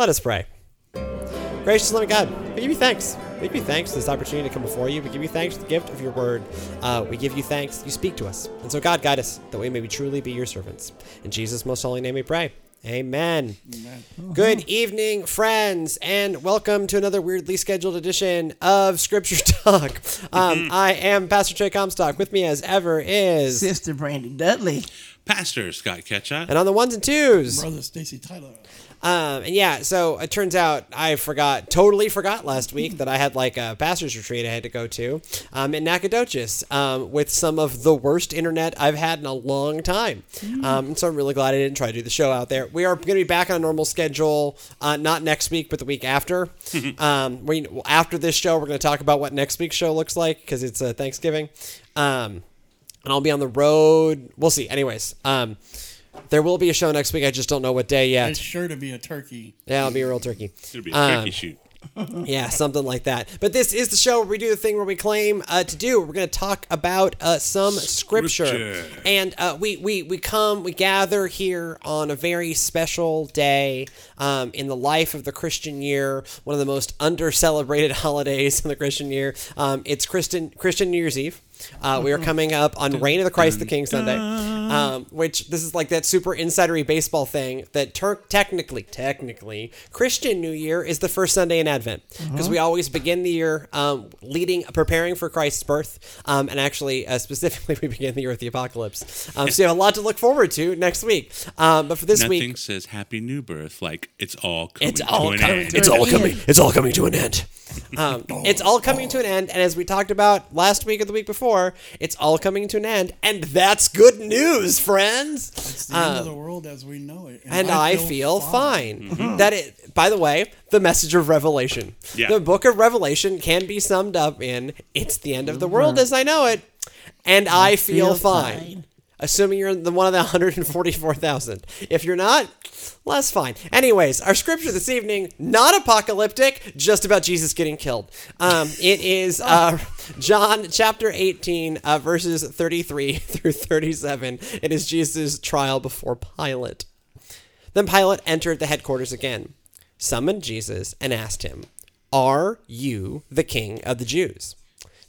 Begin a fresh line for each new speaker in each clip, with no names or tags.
Let us pray. Gracious loving God, we give you thanks. We give you thanks for this opportunity to come before you. We give you thanks for the gift of your word. Uh, we give you thanks. You speak to us. And so, God, guide us that we may be truly be your servants. In Jesus' most holy name we pray. Amen. Good evening, friends, and welcome to another weirdly scheduled edition of Scripture Talk. Um, I am Pastor Trey Comstock. With me, as ever, is.
Sister Brandy Dudley.
Pastor Scott Ketchot.
And on the ones and twos.
Brother Stacy Tyler.
Um, and yeah, so it turns out I forgot, totally forgot last week that I had like a pastor's retreat I had to go to um, in Nacogdoches um, with some of the worst internet I've had in a long time. Um, so I'm really glad I didn't try to do the show out there. We are going to be back on a normal schedule, uh, not next week, but the week after. um, we, after this show, we're going to talk about what next week's show looks like because it's uh, Thanksgiving. Um, and I'll be on the road. We'll see. Anyways, um, there will be a show next week. I just don't know what day yet.
It's sure to be a turkey.
Yeah, I'll be a real turkey.
It'll be a
Um,
turkey shoot.
Yeah, something like that. But this is the show where we do the thing where we claim uh, to do. We're going to talk about uh, some scripture,
Scripture.
and uh, we we we come we gather here on a very special day um, in the life of the Christian year, one of the most under celebrated holidays in the Christian year. Um, it's Christian Christian New Year's Eve. Uh, we are coming up on Reign of the Christ the King Sunday, um, which this is like that super insidery baseball thing that ter- technically, technically, Christian New Year is the first Sunday in Advent because we always begin the year um, leading, preparing for Christ's birth, um, and actually, uh, specifically, we begin the year with the apocalypse. Um, so you have a lot to look forward to next week. Um, but for this
Nothing
week,
says Happy New Birth like it's all coming
it's all
an
coming.
end.
It's all coming. It's all coming to an end. Um, it's all coming to an end, and as we talked about last week or the week before, it's all coming to an end, and that's good news, friends.
It's the end of the world as we know it.
Uh, and I, feel, fine.
Mm-hmm.
That it. By the way, the message of Revelation,
Yeah.
the book of Revelation, can be summed up in "It's the end of the world as I know it, and I feel,
feel
fine."
fine.
Assuming you're the one of the 144,000. If you're not, well, that's fine. Anyways, our scripture this evening, not apocalyptic, just about Jesus getting killed. Um, it is uh, John chapter 18, uh, verses 33 through 37. It is Jesus' trial before Pilate. Then Pilate entered the headquarters again, summoned Jesus, and asked him, Are you the king of the Jews?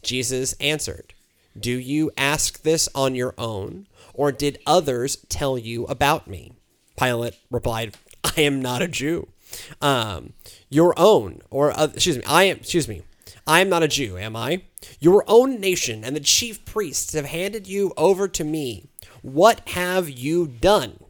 Jesus answered, Do you ask this on your own, or did others tell you about me? Pilate replied, I am not a Jew. Um, your own, or uh, excuse me, I am, excuse me, I am not a Jew, am I? Your own nation and the chief priests have handed you over to me. What have you done?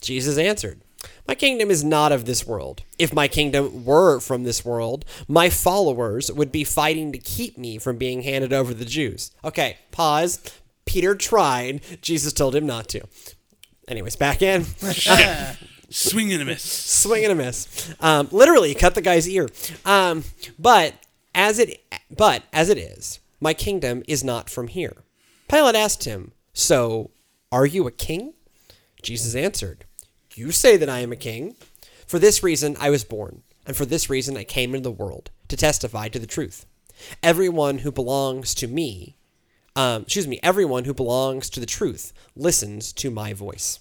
Jesus answered, My kingdom is not of this world. If my kingdom were from this world, my followers would be fighting to keep me from being handed over to the Jews. Okay, pause. Peter tried. Jesus told him not to. Anyways, back in.
Swing and a miss.
Swing and a miss. Um, literally, cut the guy's ear. Um, but as it, but as it is, my kingdom is not from here. Pilate asked him, "So, are you a king?" Jesus answered, You say that I am a king. For this reason I was born, and for this reason I came into the world, to testify to the truth. Everyone who belongs to me, um, excuse me, everyone who belongs to the truth listens to my voice.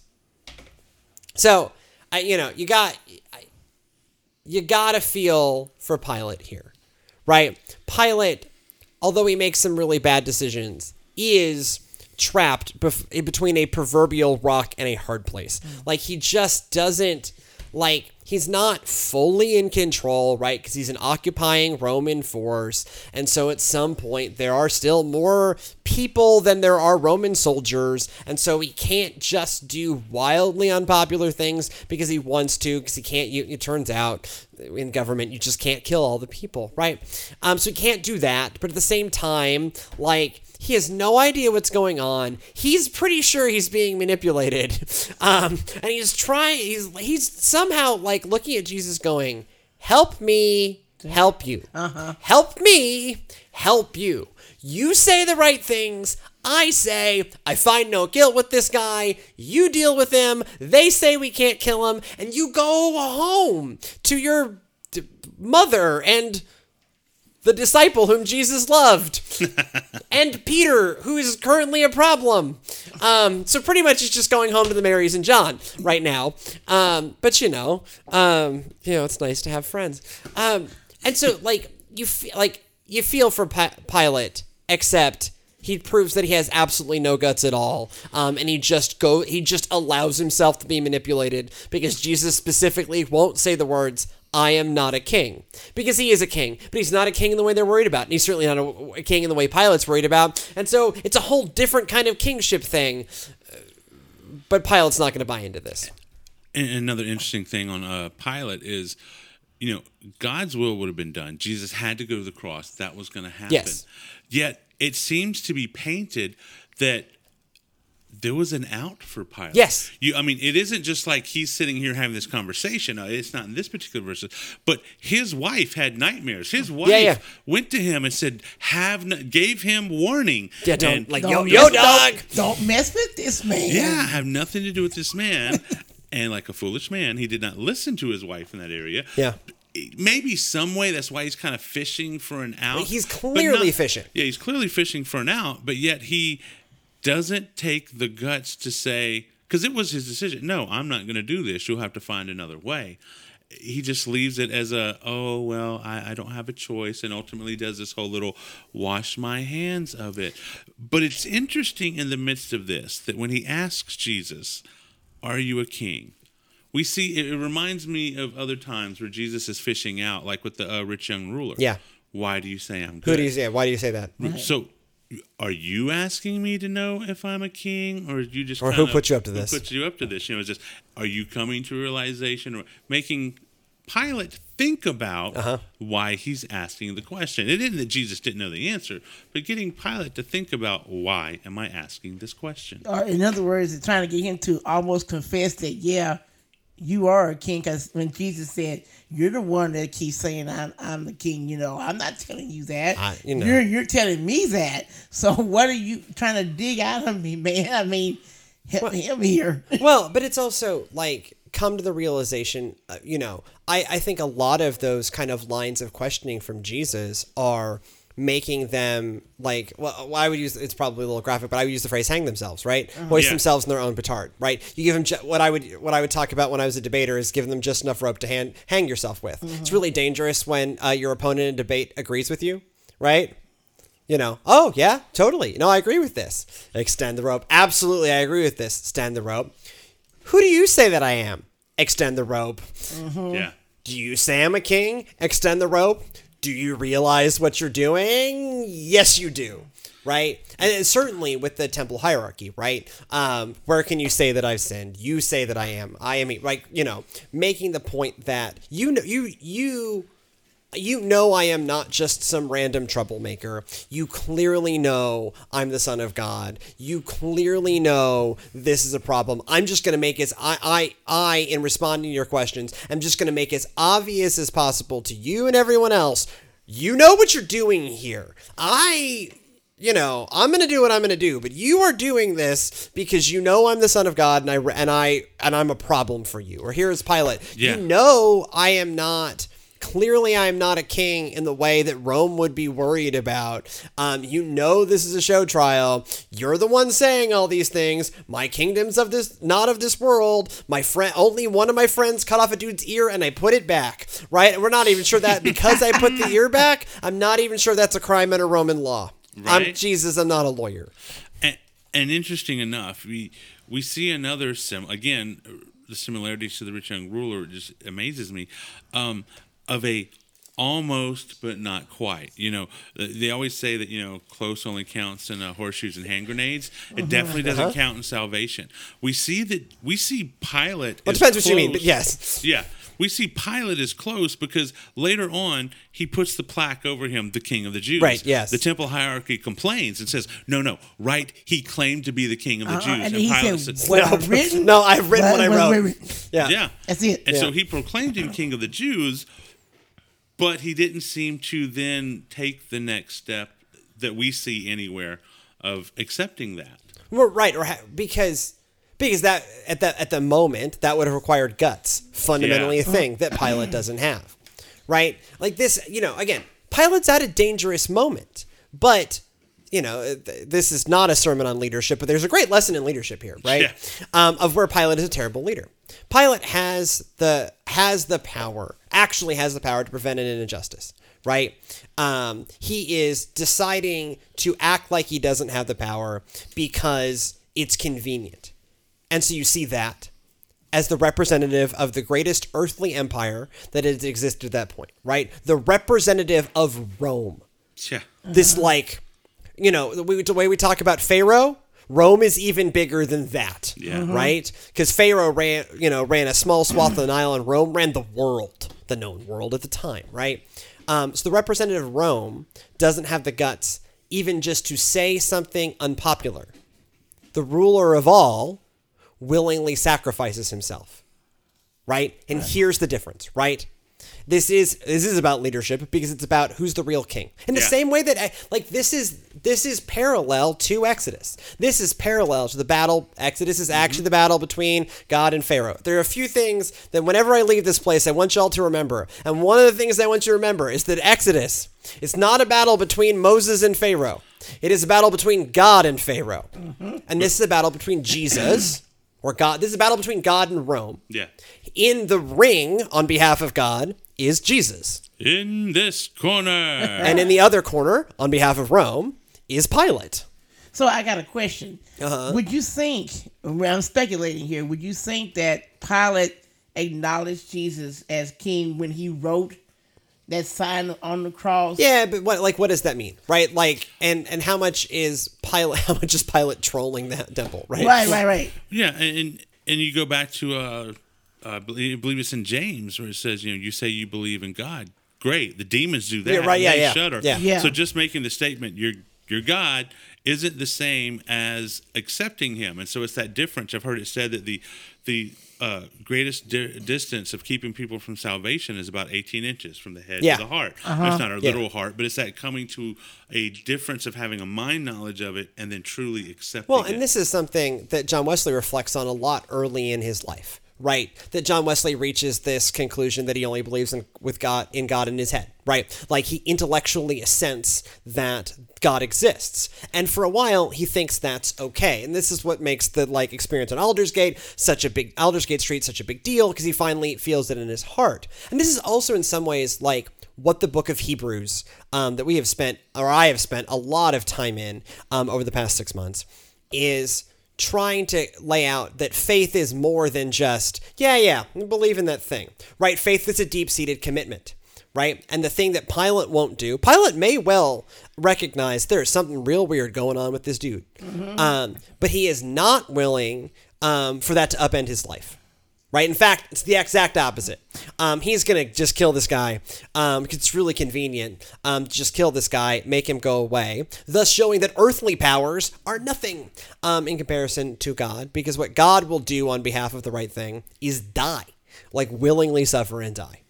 So, I, you know, you got, you gotta feel for Pilate here, right? Pilate, although he makes some really bad decisions, is trapped bef- in between a proverbial rock and a hard place. Like he just doesn't like he's not fully in control, right? Because he's an occupying Roman force, and so at some point there are still more people than there are Roman soldiers, and so he can't just do wildly unpopular things because he wants to, because he can't. You, it turns out in government you just can't kill all the people, right? Um, so he can't do that, but at the same time, like he has no idea what's going on. He's pretty sure he's being manipulated. Um, and he's trying, he's, he's somehow like looking at Jesus going, Help me, help you. Help me, help you. You say the right things. I say, I find no guilt with this guy. You deal with him. They say we can't kill him. And you go home to your mother and the disciple whom Jesus loved, and Peter, who is currently a problem. Um, so pretty much it's just going home to the Marys and John right now. Um, but you know, um, you know, it's nice to have friends. Um, and so like you feel like you feel for Pi- Pilate, except he proves that he has absolutely no guts at all, um, and he just go he just allows himself to be manipulated because Jesus specifically won't say the words. I am not a king. Because he is a king, but he's not a king in the way they're worried about. And he's certainly not a, a king in the way Pilate's worried about. And so it's a whole different kind of kingship thing. Uh, But Pilate's not going to buy into this.
And another interesting thing on uh, Pilate is, you know, God's will would have been done. Jesus had to go to the cross. That was going to happen.
Yes.
Yet it seems to be painted that there was an out for Pilate.
Yes.
You, I mean, it isn't just like he's sitting here having this conversation. Uh, It's not in this particular verse, but his wife had nightmares. His wife
yeah.
went to him and said, "Have n- gave him warning."
Yeah, don't
And-
like yo
Don't
yo
mess-
dog.
Don't, don't mess with this man.
yeah, have nothing to do with this man. and like a foolish man, he did not listen to his wife in that area.
Yeah.
Maybe some way that's why he's kind of fishing for an out.
He's
but
clearly fishing.
Yeah, he's clearly fishing for an out, but yet he doesn't take the guts to say because it was his decision. No, I'm not going to do this. You'll have to find another way. He just leaves it as a oh well I, I don't have a choice and ultimately does this whole little wash my hands of it. But it's interesting in the midst of this that when he asks Jesus, "Are you a king?" We see it, reminds me of other times where Jesus is fishing out, like with the uh, rich young ruler.
Yeah.
Why do you say I'm good?
Who do you say? Why do you say that?
So, are you asking me to know if I'm a king, or you just
Or who
kinda-
put you up to
who
this?
Put you up to this? You know, it's just are you coming to a realization or making Pilate think about
Uh-huh.
why he's asking the question? It isn't that Jesus didn't know the answer, but getting Pilate to think about why am I asking this question?
Or in other words, they're trying to get him to almost confess that, yeah, you are a king. Because when Jesus said, "You're the one that keeps saying I'm, I'm the king," you know, I'm not telling you that.
I- you know.
You're you're telling me that. So what are you trying to dig out of me, man? I mean, help him here.
well, but it's also like come to the realization, uh, you know, I, I think a lot of those kind of lines of questioning from Jesus are making them like well I would use it's probably a little graphic but I would use the phrase hang themselves right hoist
Yeah.
themselves in their own petard right you give them ju- what I would what I would talk about when I was a debater is giving them just enough rope to hand, hang yourself with it's really dangerous when uh, your opponent in debate agrees with you right you know, oh yeah, totally. No, I agree with this. Extend the rope. Absolutely, I agree with this. Extend the rope. Who do you say that I am? Extend the rope.
Yeah.
Do you say I'm a king? Extend the rope. Do you realize what you're doing? Yes, you do. Right? And certainly with the temple hierarchy, right? Um, where can you say that I've sinned? You say that I am. I am, like, you know, making the point that you know, you, you, you know I am not just some random troublemaker. You clearly know I'm the son of God. You clearly know this is a problem. I'm just going to make it I I I in responding to your questions, I'm just going to make as obvious as possible to you and everyone else. You know what you're doing here. I you know, I'm going to do what I'm going to do, but you are doing this because you know I'm the son of God and I and I and I'm a problem for you. Or here's Pilate.
Yeah.
You know I am not clearly I am not a king in the way that Rome would be worried about. Um, you know this is a show trial. You're the one saying all these things. My kingdom's of this not of this world. My friend only one of my friends cut off a dude's ear and I put it back. Right? We're not even sure that because I put the ear back, I'm not even sure that's a crime under Roman law. I'm
Right.
Jesus, I'm not a lawyer.
And, and interesting enough, we we see another sim again. The similarities to the rich young ruler just amazes me. Um, of a almost but not quite. You know, they always say that you know close only counts in uh, horseshoes and hand grenades. It definitely doesn't
Uh-huh.
count in salvation. We see that we see Pilate.
Well, it
is
depends what you mean, but yes.
Yeah. We see Pilate is close because later on he puts the plaque over him, the King of the Jews.
Right, yes.
The temple hierarchy complains and says, "No, no, right? He claimed to be the King of the
Uh-uh,
Jews."
and he
Pilate
said, "What
No,
I've written?
no, I've written what I
What-
wrote.
what-
Yeah.
"Yeah,
That's it.
And so he proclaimed him King of the Jews, but he didn't seem to then take the next step that we see anywhere of accepting that.
Well, right, or ha- because because that at that at the moment that would have required guts, fundamentally
Yeah.
a thing that Pilate doesn't have, right? Like this, you know, again, Pilate's at a dangerous moment, but you know, th- this is not a sermon on leadership, but there's a great lesson in leadership here, right?
Yeah.
Um, of where Pilate is a terrible leader. Pilate has the has the power, actually has the power to prevent an injustice, right? Um, he is deciding to act like he doesn't have the power because it's convenient, and so you see that as the representative of the greatest earthly empire that has existed at that point, right? The representative of Rome
Yeah.
this like you know the way we talk about pharaoh rome is even bigger than that
Yeah. Mhm.
right because pharaoh ran you know ran a small swath of the nile and rome ran the world the known world at the time right um, so the representative of rome doesn't have the guts even just to say something unpopular the ruler of all willingly sacrifices himself right? And here's the difference, right? This is this is about leadership because it's about who's the real king. In the
Yeah.
same way that eh, like this is this is parallel to Exodus. This is parallel to the battle. Exodus is actually mm-hmm. the battle between God and Pharaoh. There are a few things that whenever I leave this place, I want y'all to remember. And one of the things I want you to remember is that Exodus is not a battle between Moses and Pharaoh. It is a battle between God and Pharaoh. Mm-hmm. And this is a battle between Jesus or God. This is a battle between God and Rome
Yeah.
in the ring on behalf of God is Jesus.
In this corner.
And in the other corner, on behalf of Rome, is Pilate.
So I got a question.
Uh-huh.
Would you think? I'm speculating here. Would you think that Pilate acknowledged Jesus as king when he wrote that sign on the cross?
Yeah, but what like what does that mean? Right? Like and and how much is Pilate? how much is Pilate trolling that temple, right?
Right, right, right.
Yeah, and and you go back to uh, uh, I believe believe it's in James where it says, you know, you say you believe in God. Great, the demons do that.
Yeah, right, yeah,
they
yeah,
shudder.
yeah.
Yeah.
So just making the statement, you're you're God isn't the same as accepting Him, and so it's that difference. I've heard it said that the the uh, greatest di- distance of keeping people from salvation is about 18 inches from the head
Yeah.
to the heart. It's not our
Yeah.
literal heart, but it's that coming to a difference of having a mind knowledge of it and then truly accepting
Well,
it.
and this is something that John Wesley reflects on a lot early in his life, right? That John Wesley reaches this conclusion that he only believes in with God in God in his head, right? Like he intellectually assents that God exists. And for a while he thinks that's okay. And this is what makes the like experience on Aldersgate such a big Aldersgate Street such a big deal because he finally feels it in his heart. And this is also in some ways like what the book of Hebrews um, that we have spent, or I have spent a lot of time in um, over the past six months, is trying to lay out that faith is more than just, yeah, yeah, believe in that thing, right? Faith is a deep seated commitment, right? And the thing that Pilate won't do, Pilate may well recognize there's something real weird going on with this dude, um, but he is not willing um, for that to upend his life right? In fact, it's the exact opposite. Um, he's gonna just kill this guy um, it's really convenient. Um, to just kill this guy, make him go away, thus showing that earthly powers are nothing um, in comparison to God. Because what God will do on behalf of the right thing is die, like willingly suffer and die,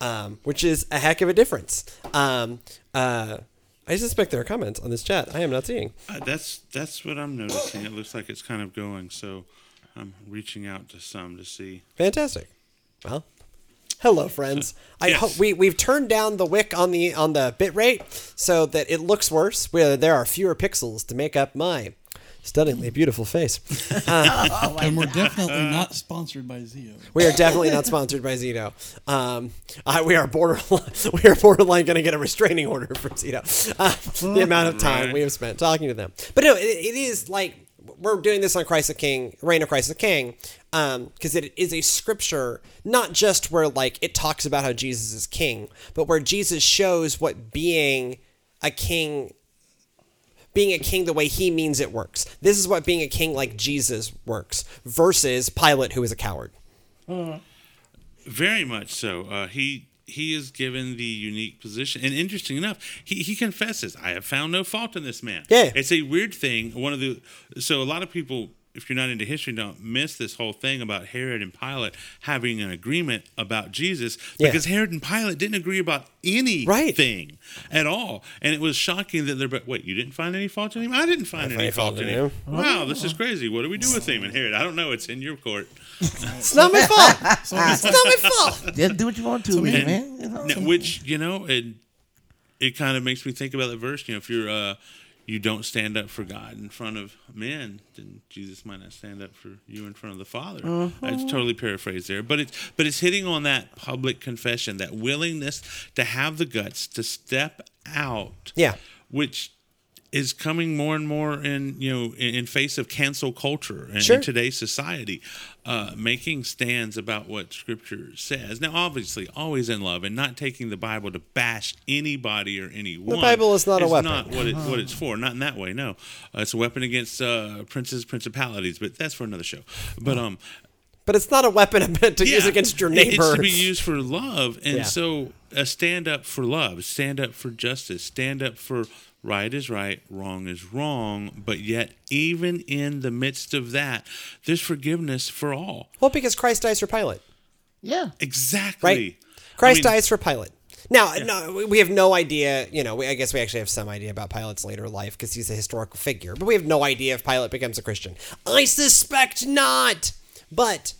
um, which is a heck of a difference. Um, uh, I suspect there are comments on this chat. I am not seeing.
Uh, that's that's what I'm noticing. It looks like it's kind of going. So I'm reaching out to some to see.
Fantastic. Well, hello, friends. I
Yes.
hope we we've turned down the wick on the on the bit rate so that it looks worse. Where there are fewer pixels to make up my stunningly beautiful face.
and we're definitely not sponsored by Zio.
We are definitely not sponsored by Zito. Um, I, we are borderline. We are borderline going to get a restraining order from Zito. Uh, the amount of time we have spent talking to them. But no, it, it is like we're doing this on Christ the King, Reign of Christ the King, because it is a scripture not just where like it talks about how Jesus is king, but where Jesus shows what being a king being a king the way he means it works. This is what being a king like Jesus works versus Pilate, who is a coward.
Very much so. Uh, he he is given the unique position, and interesting enough, he, he confesses, "I have found no fault in this man."
Yeah.
it's a weird thing. One of the so a lot of people, if you're not into history, don't miss this whole thing about Herod and Pilate having an agreement about Jesus
Yeah.
because Herod and Pilate didn't agree about anything at all, and it was shocking that they're. But wait, you didn't find any fault in him? I didn't find any fault in him. Wow, this is crazy. What do we do with him? And Herod, I don't know. It's in your court.
It's not my fault. it's not my fault.
Just do what you want to,
And-
man. You know?
Now, which you know, and it kind of makes me think about the verse. You know, if you're uh, you don't stand up for God in front of men, then Jesus might not stand up for you in front of the Father. That's mm-hmm. totally paraphrased there, but it's but it's hitting on that public confession, that willingness to have the guts to step out.
Yeah.
which is coming more and more in you know in, in face of cancel culture in,
Sure.
in today's society uh, making stands about what scripture says now obviously always in love and not taking the bible to bash anybody or anyone The
Bible is not a weapon.
It's not what, it, what it's for not in that way no uh, it's a weapon against uh, princes principalities but that's for another show but um
But it's not a weapon to use against your
it-
neighbor.
It's to be used for love, and
Yeah.
so a stand up for love, stand up for justice, stand up for right is right, wrong is wrong. But yet, even in the midst of that, there's forgiveness for all.
well, because Christ dies for Pilate,
Yeah.
Exactly.
right? Christ
I mean,
dies for Pilate. Now, no, we- we have no idea. You know, we, I guess we actually have some idea about Pilate's later life because he's a historical figure, but we have no idea if Pilate becomes a Christian. I suspect not. But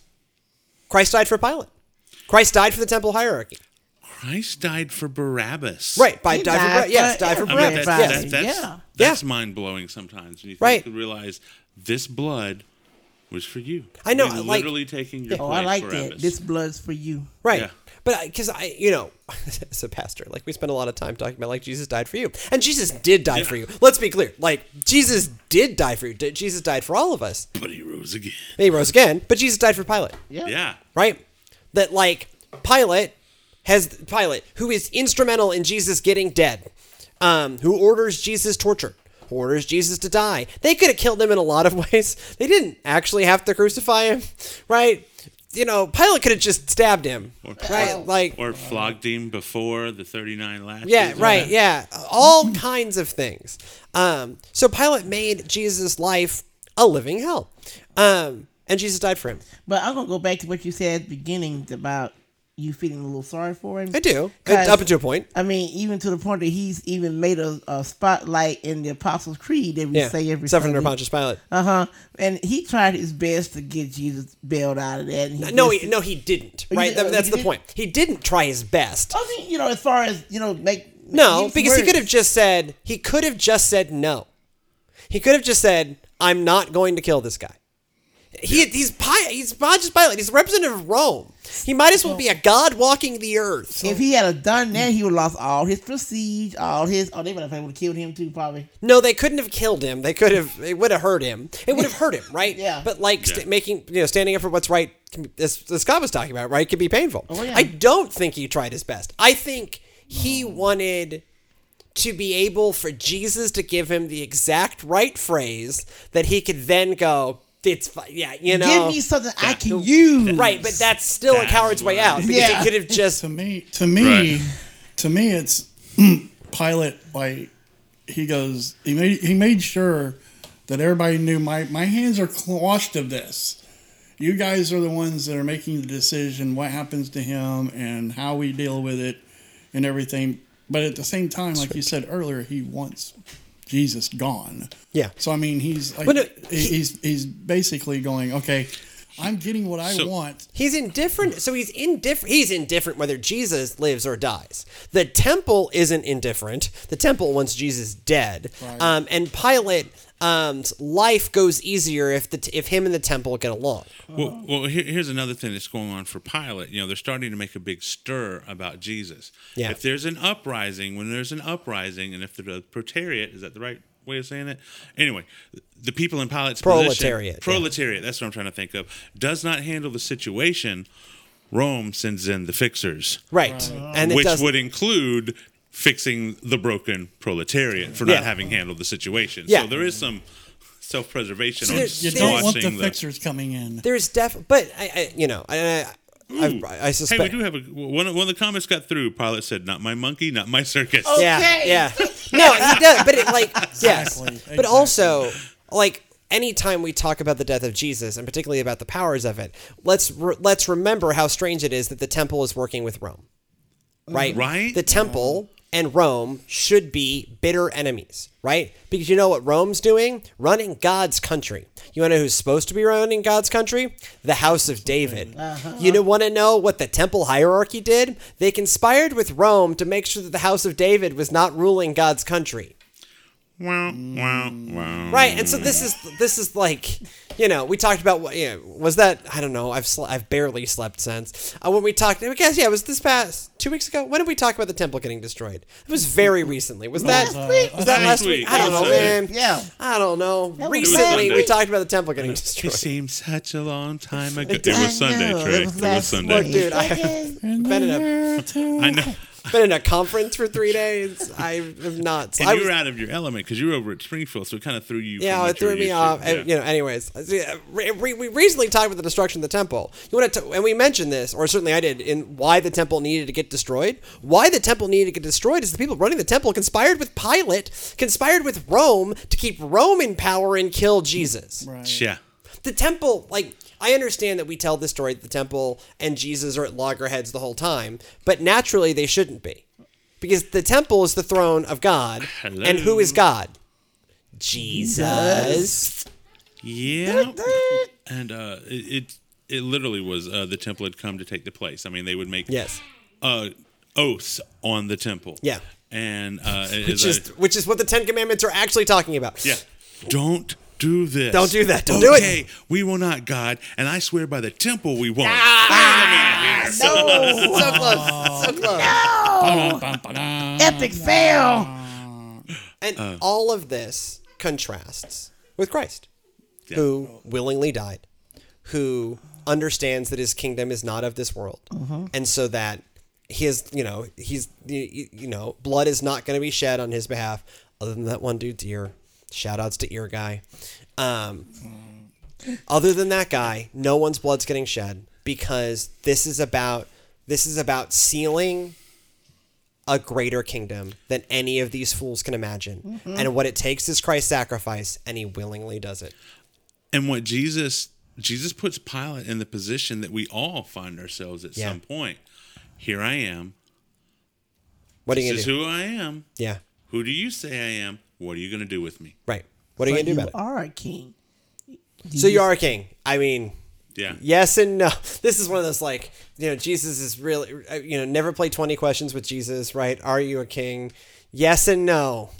Christ died for Pilate. Christ died for the temple hierarchy.
Christ died for Barabbas.
Right, by
He
died for
died
Bar- yes,
for
died for
I mean,
Barabbas.
that,
yes.
that, that's,
Yeah.
that's
Yeah.
mind blowing sometimes. When you
Right.
think, realize this blood was for you.
I know,
We're
like-
literally taking your
Oh,
place,
I like that.
Barabbas.
This blood's for you.
Right.
Yeah.
But because I, you know, as a pastor, like we spend a lot of time talking about like Jesus died for you, and Jesus did die for you. Let's be clear, like Jesus did die for you. Did- Jesus died for all of us.
but he rose again.
He rose again, but Jesus died for Pilate,
Yeah.
Yeah.
right? That like Pilate has Pilate, who is instrumental in Jesus getting dead, um, who orders Jesus tortured, who orders Jesus to die. They could have killed him in a lot of ways. They didn't actually have to crucify him, right? You know, Pilate could have just stabbed him, right? Like
Or flogged him before the 39 lashes.
Yeah, right. Yeah, all kinds of things. Um, so Pilate made Jesus' life a living hell, um, and Jesus died for him.
But I'm gonna go back to what you said at the beginning about you feeling a little sorry for him.
I do, up to a point.
I mean, even to the point that he's even made a, a spotlight in the Apostles' Creed that we
Yeah,
say every
suffered under. Pontius Pilate.
Uh huh. And he tried his best to get Jesus bailed out of that.
No,
just-
he, no, he didn't.
Oh,
Right,
did-
That-
oh,
that's the
didn't?
point. He didn't try his best.
I mean, you know, as far as you know, make
No,
use
because he could have just said he could have just said no. He could have just said, "I'm not going to kill this guy." He, he's Pi- he's Pontius Pilate. He's a representative of Rome. He might as well be a god walking the earth.
If he had have done that, he would have lost all his prestige, all his. Oh, they would have able to kill him too, probably.
No, they couldn't have killed him. They could have. It would have hurt him. It would have hurt him, right?
Yeah.
But like st- making, you know, standing up for what's right, can be- as, as Scott was talking about, right, can be painful.
Oh, yeah.
I don't think he tried his best. I think he wanted to be able for Jesus to give him the exact right phrase that he could then go, "It's fine." Yeah, you know.
Give me something I can use.
Right, but that's still a
That's
coward's way out because
Yeah.
he could have just
To me, to me,
Right.
to me, it's mm, Pilate Like he goes, he made he made sure that everybody knew my my hands are washed of this. You guys are the ones that are making the decision what happens to him and how we deal with it and everything. But at the same time, like you said earlier, he wants Jesus gone.
Yeah.
So I mean, he's like
But no,
he- he's he's basically going, okay, I'm getting what I
So-
want.
He's indifferent. So he's indifferent. He's indifferent whether Jesus lives or dies. The temple isn't indifferent. The temple wants Jesus dead.
Right.
Um, and Pilate, um, life goes easier if the t- if him and the temple get along.
Well, well here, here's another thing that's going on for Pilate. You know, they're starting to make a big stir about Jesus.
Yeah.
If there's an uprising, when there's an uprising, and if the proletariat is that the right way of saying it? Anyway, the people in Pilate's
Proletariat,
position,
yeah.
proletariat. That's what I'm trying to think of. Does not handle the situation. Rome sends in the fixers,
Right. And
which
does.
would include fixing the broken proletariat for not
Yeah.
having handled the situation.
Yeah.
So there is some self-preservation
So
on
there's-
You
There's-
don't want the
watching
fixers coming in.
there's def. But I, I you know, I, I, I, I
Hey,
suspect.
we do have a one. One of the comments got through. Pilate said, "Not my monkey, not my circus."
Yeah,
Okay.
yeah. No, he does, but it like yes,
Exactly,
but
exactly.
also like anytime we talk about the death of Jesus and particularly about the powers of it, let's re- let's remember how strange it is that the temple is working with Rome, right?
Right.
The temple and Rome should be bitter enemies, right? Because you know what Rome's doing? Running God's country. You want to know who's supposed to be running God's country? The House of David. Uh-huh. You know, want to know what the temple hierarchy did? They conspired with Rome to make sure that the House of David was not ruling God's country.
Wow, wow, wow.
Right, and so this is this is like, you know, we talked about what, you know, was that I don't know, I've sl- I've barely slept since uh, when we talked. I guess yeah, it was this past two weeks ago. When did we talk about the temple getting destroyed? It was very recently. Was that
Last week.
was that
Last
last week?
week.
I don't know, man.
Yeah.
I don't know. Recently, we talked about the temple getting destroyed.
It
destroyed.
seems such a long time ago. It,
did.
was Sunday, Trey.
it
It
was
was, Sunday.
week. Dude, I-
Second.
Been in a
I know.
Been in a conference for three days. I have not.
And
I
you
was-
were out of your element because you were over at Springfield, so it kind of threw you.
Yeah, it
what you were
threw me
used to.
off.
Yeah.
And, you know, anyways, uh, we, we we recently talked about the destruction of the temple. You want to, and we mentioned this, or certainly I did, in why the temple needed to get destroyed. Why the temple needed to get destroyed is the people running the temple conspired with Pilate, conspired with Rome to keep Rome in power and kill Jesus.
yeah.
The temple, like. I understand that we tell the story that the temple and Jesus are at loggerheads the whole time, but naturally they shouldn't be. Because the temple is the throne of God.
Hello.
And who is God? Jesus.
Yeah. and uh, it, it it literally was uh, the temple had come to take the place. I mean, they would make
Yes.
uh, oaths on the temple.
Yeah.
And uh,
Which is
I-
which is what the Ten Commandments are actually talking about.
yeah. Don't do this.
Don't do that. Don't do it.
Okay, we will not, God, and I swear by the temple we won't.
Ah! No, so close, so close. No!
Epic fail.
And
Uh.
all of this contrasts with Christ, who willingly died, who understands that his kingdom is not of this world, and so that his, you know, he's, you you know, blood is not going to be shed on his behalf, other than that one dude's ear. Shout outs to ear guy. Um, other than that guy, no one's blood's getting shed because this is about this is about sealing a greater kingdom than any of these fools can imagine. And what it takes is Christ's sacrifice, and he willingly does it.
And what Jesus Jesus puts Pilate in the position that we all find ourselves at
Yeah.
some point. Here I am.
What are you
This is
do?
who I am.
Yeah,
Who do you say I am? What are you going to do with me?
right. What are you gonna do
you
about it?
are a king.
So you are a king. I mean,
Yeah.
yes and no. This is one of those like you know Jesus is really uh, you know never play twenty questions with Jesus. Right? Are you a king? Yes and no.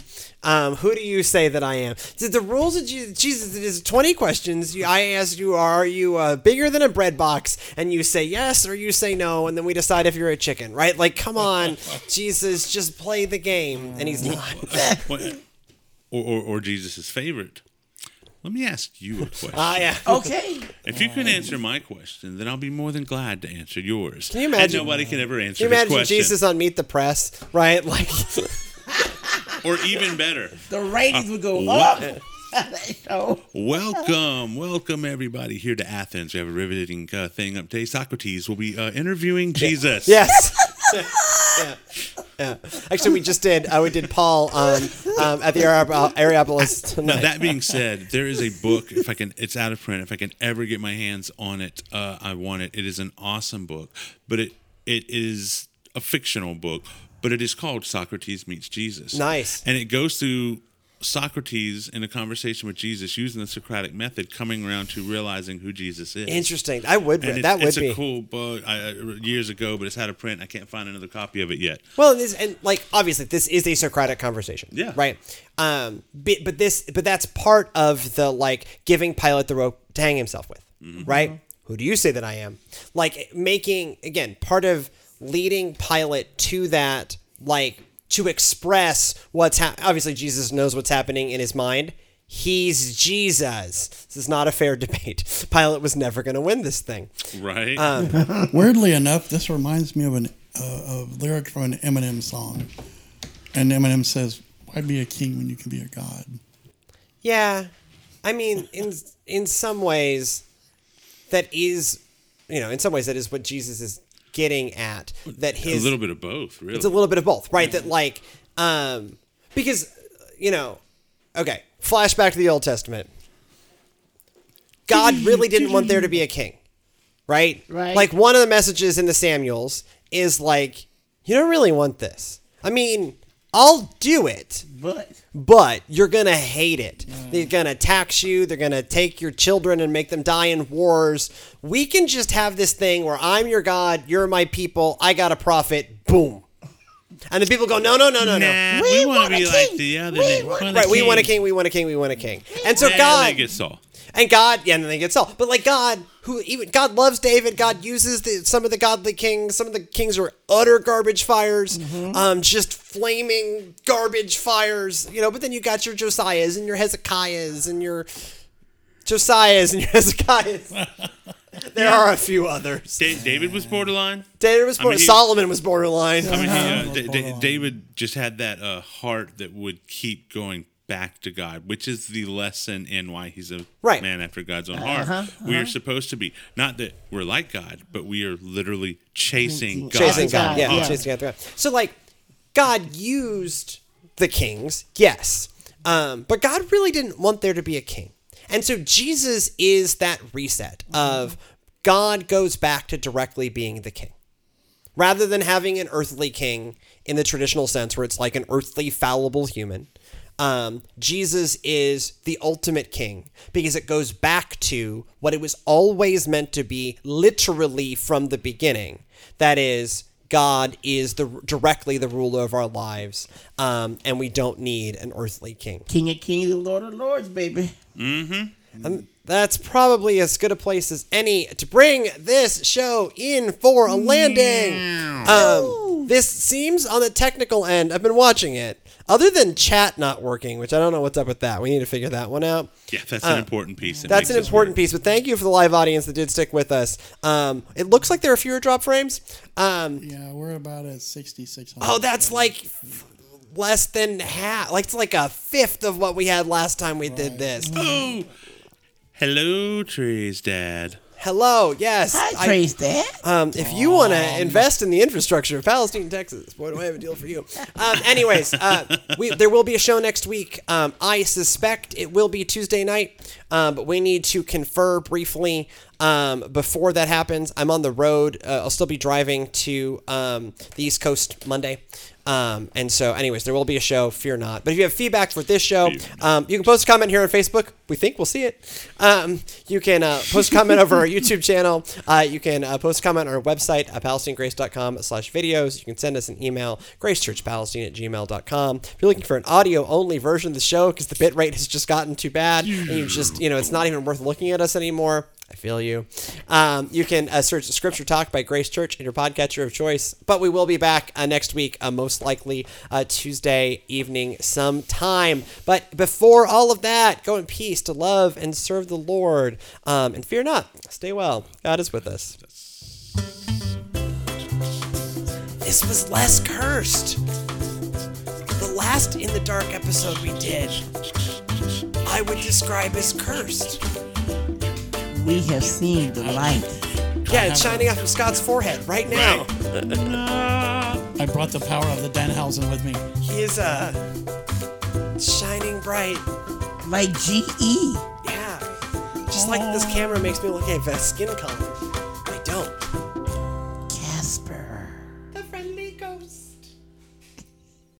Um, who do you say that I am? The, the rules of Je- Jesus it is twenty questions. I ask you, are you uh, bigger than a bread box? And you say yes or you say no, and then we decide if you're a chicken. Right? Like, come on, Jesus, just play the game, and he's not.
What- or, or, or Jesus' favorite. Let me ask you a question.
Ah, yeah.
Okay.
if you can answer my question, then I'll be more than glad to answer yours. Can
you imagine-
And nobody can ever answer
Can you imagine
question.
Jesus on Meet the Press? Right? Like.
Or even better,
The ratings would go
what-
up. That
welcome, welcome everybody here to Athens. We have a riveting uh, thing up today. Socrates will be uh, interviewing Jesus.
Yes. yeah. Yeah. Actually, we just did. Uh, we did Paul um, um, at the Areop- Areopolis
Now
tonight.
that being said, there is a book. If I can, it's out of print. If I can ever get my hands on it, uh, I want it. It is an awesome book, but it it is a fictional book, but it is called Socrates meets Jesus.
Nice.
and it goes through Socrates in a conversation with Jesus using the Socratic method, coming around to realizing who Jesus is.
Interesting. I would. That would
it's
be.
a cool book. I, years ago, but it's out of print. I can't find another copy of it yet.
Well, and, this, and like obviously, this is a Socratic conversation.
Yeah.
Right. Um. But, but this. But that's part of the like giving Pilate the rope to hang himself with. Right. Who do you say that I am? Like making again part of leading Pilate to that like to express what's hap Obviously, Jesus knows what's happening in his mind. He's Jesus. This is not a fair debate. Pilate was never going to win this thing.
Right.
Um,
Weirdly enough, this reminds me of an uh, of lyric from an Eminem song, and Eminem says, "Why be a king when you can be a god?"
Yeah, I mean, in in some ways, that is, you know, in some ways that is what Jesus is getting at. That his a
little bit of both, really.
it's a little bit of both, right? That like, um, because you know, okay, flashback to the Old Testament. God really didn't want there to be a king, right?
Right.
Like one of the messages in the Samuels is like, you don't really want this. I mean, I'll do it,
But
but you're gonna hate it. Mm. They're gonna tax you. They're gonna take your children and make them die in wars. We can just have this thing where I'm your God, you're my people. I got a prophet. Boom. And the people go, no, no, no, no, no.
We
we, want
want
to
a
be like the other
We
day.
want-
Want
Right, we want a king, we want a king, we want a king. And so
And
God
they get Saul.
And God, yeah, and then they get Saul. But like God, who even God loves David. God uses the, some of the godly kings. Some of the kings are utter garbage fires, um, just flaming garbage fires. You know. But then you got your Josiahs and your Hezekiahs and your Josiahs and your Hezekiahs. there are a few others.
Da- David was borderline.
David was
I
border-
mean,
Solomon was borderline.
I mean, he, uh. Da- Da- David just had that uh, heart that would keep going back to God, which is the lesson in why he's a
Right.
man after God's own heart. We are supposed to be not that we're like God, but we are literally chasing God.
chasing God.
God,
Yeah,
yeah.
chasing after God. So like, God used the kings, yes, um, but God really didn't want there to be a king, and so Jesus is that reset of God goes back to directly being the king, rather than having an earthly king in the traditional sense, where it's like an earthly fallible human. Um, Jesus is the ultimate king because it goes back to what it was always meant to be, literally from the beginning. That is, God is the directly the ruler of our lives, um, and we don't need an earthly king.
King of Kings Lord of Lords, baby. Mm-hmm.
And that's probably as good a place as any to bring this show in for a landing. Um, this seems on the technical end. I've been watching it. Other than chat not working, which I don't know what's up with that. We need to figure that one out.
Yeah, that's an important piece. that
That's an important
work.
piece, but thank you for the live audience that did stick with us. Um, it looks like there are fewer drop frames. Um,
Yeah, we're about at 6,600.
oh, that's like less than half. Like it's like a fifth of what we had last time we did this.
Oh, hello, trees, dad.
Hello, yes.
Hi,
I-
Trace Dad.
Um, if you want to invest in the infrastructure of Palestine, Texas, boy, do I have a deal for you. Um, anyways, uh, we, there will be a show next week. Um, I suspect it will be Tuesday night, um, but we need to confer briefly um, before that happens. I'm on the road. Uh, I'll still be driving to um, the East Coast Monday. Um, and so, anyways, there will be a show. Fear not. But if you have feedback for this show, um, you can post a comment here on Facebook. We think we'll see it. Um, you can uh, post a comment over our YouTube channel. Uh, you can uh, post a comment on our website at palestinegrace.com slash videos. You can send us an email, gracechurchpalestine at gmail.com. If you're looking for an audio only version of the show because the bit rate has just gotten too bad and you just, you know, it's not even worth looking at us anymore. I feel you. Um, you can uh, search Scripture Talk by Grace Church in your podcatcher of choice. But we will be back uh, next week, uh, most likely uh, Tuesday evening sometime. But before all of that, go in peace to love and serve the Lord. Um, and fear not. Stay well. God is with us. This was less cursed. The last In the Dark episode we did, I would describe as cursed.
We have seen the light.
Yeah, it's shining off of Scott's forehead right now.
I brought the power of the Danhausen with me.
He is uh shining bright.
Like. GE.
Yeah. Just like this camera makes me look like a skin color. I don't.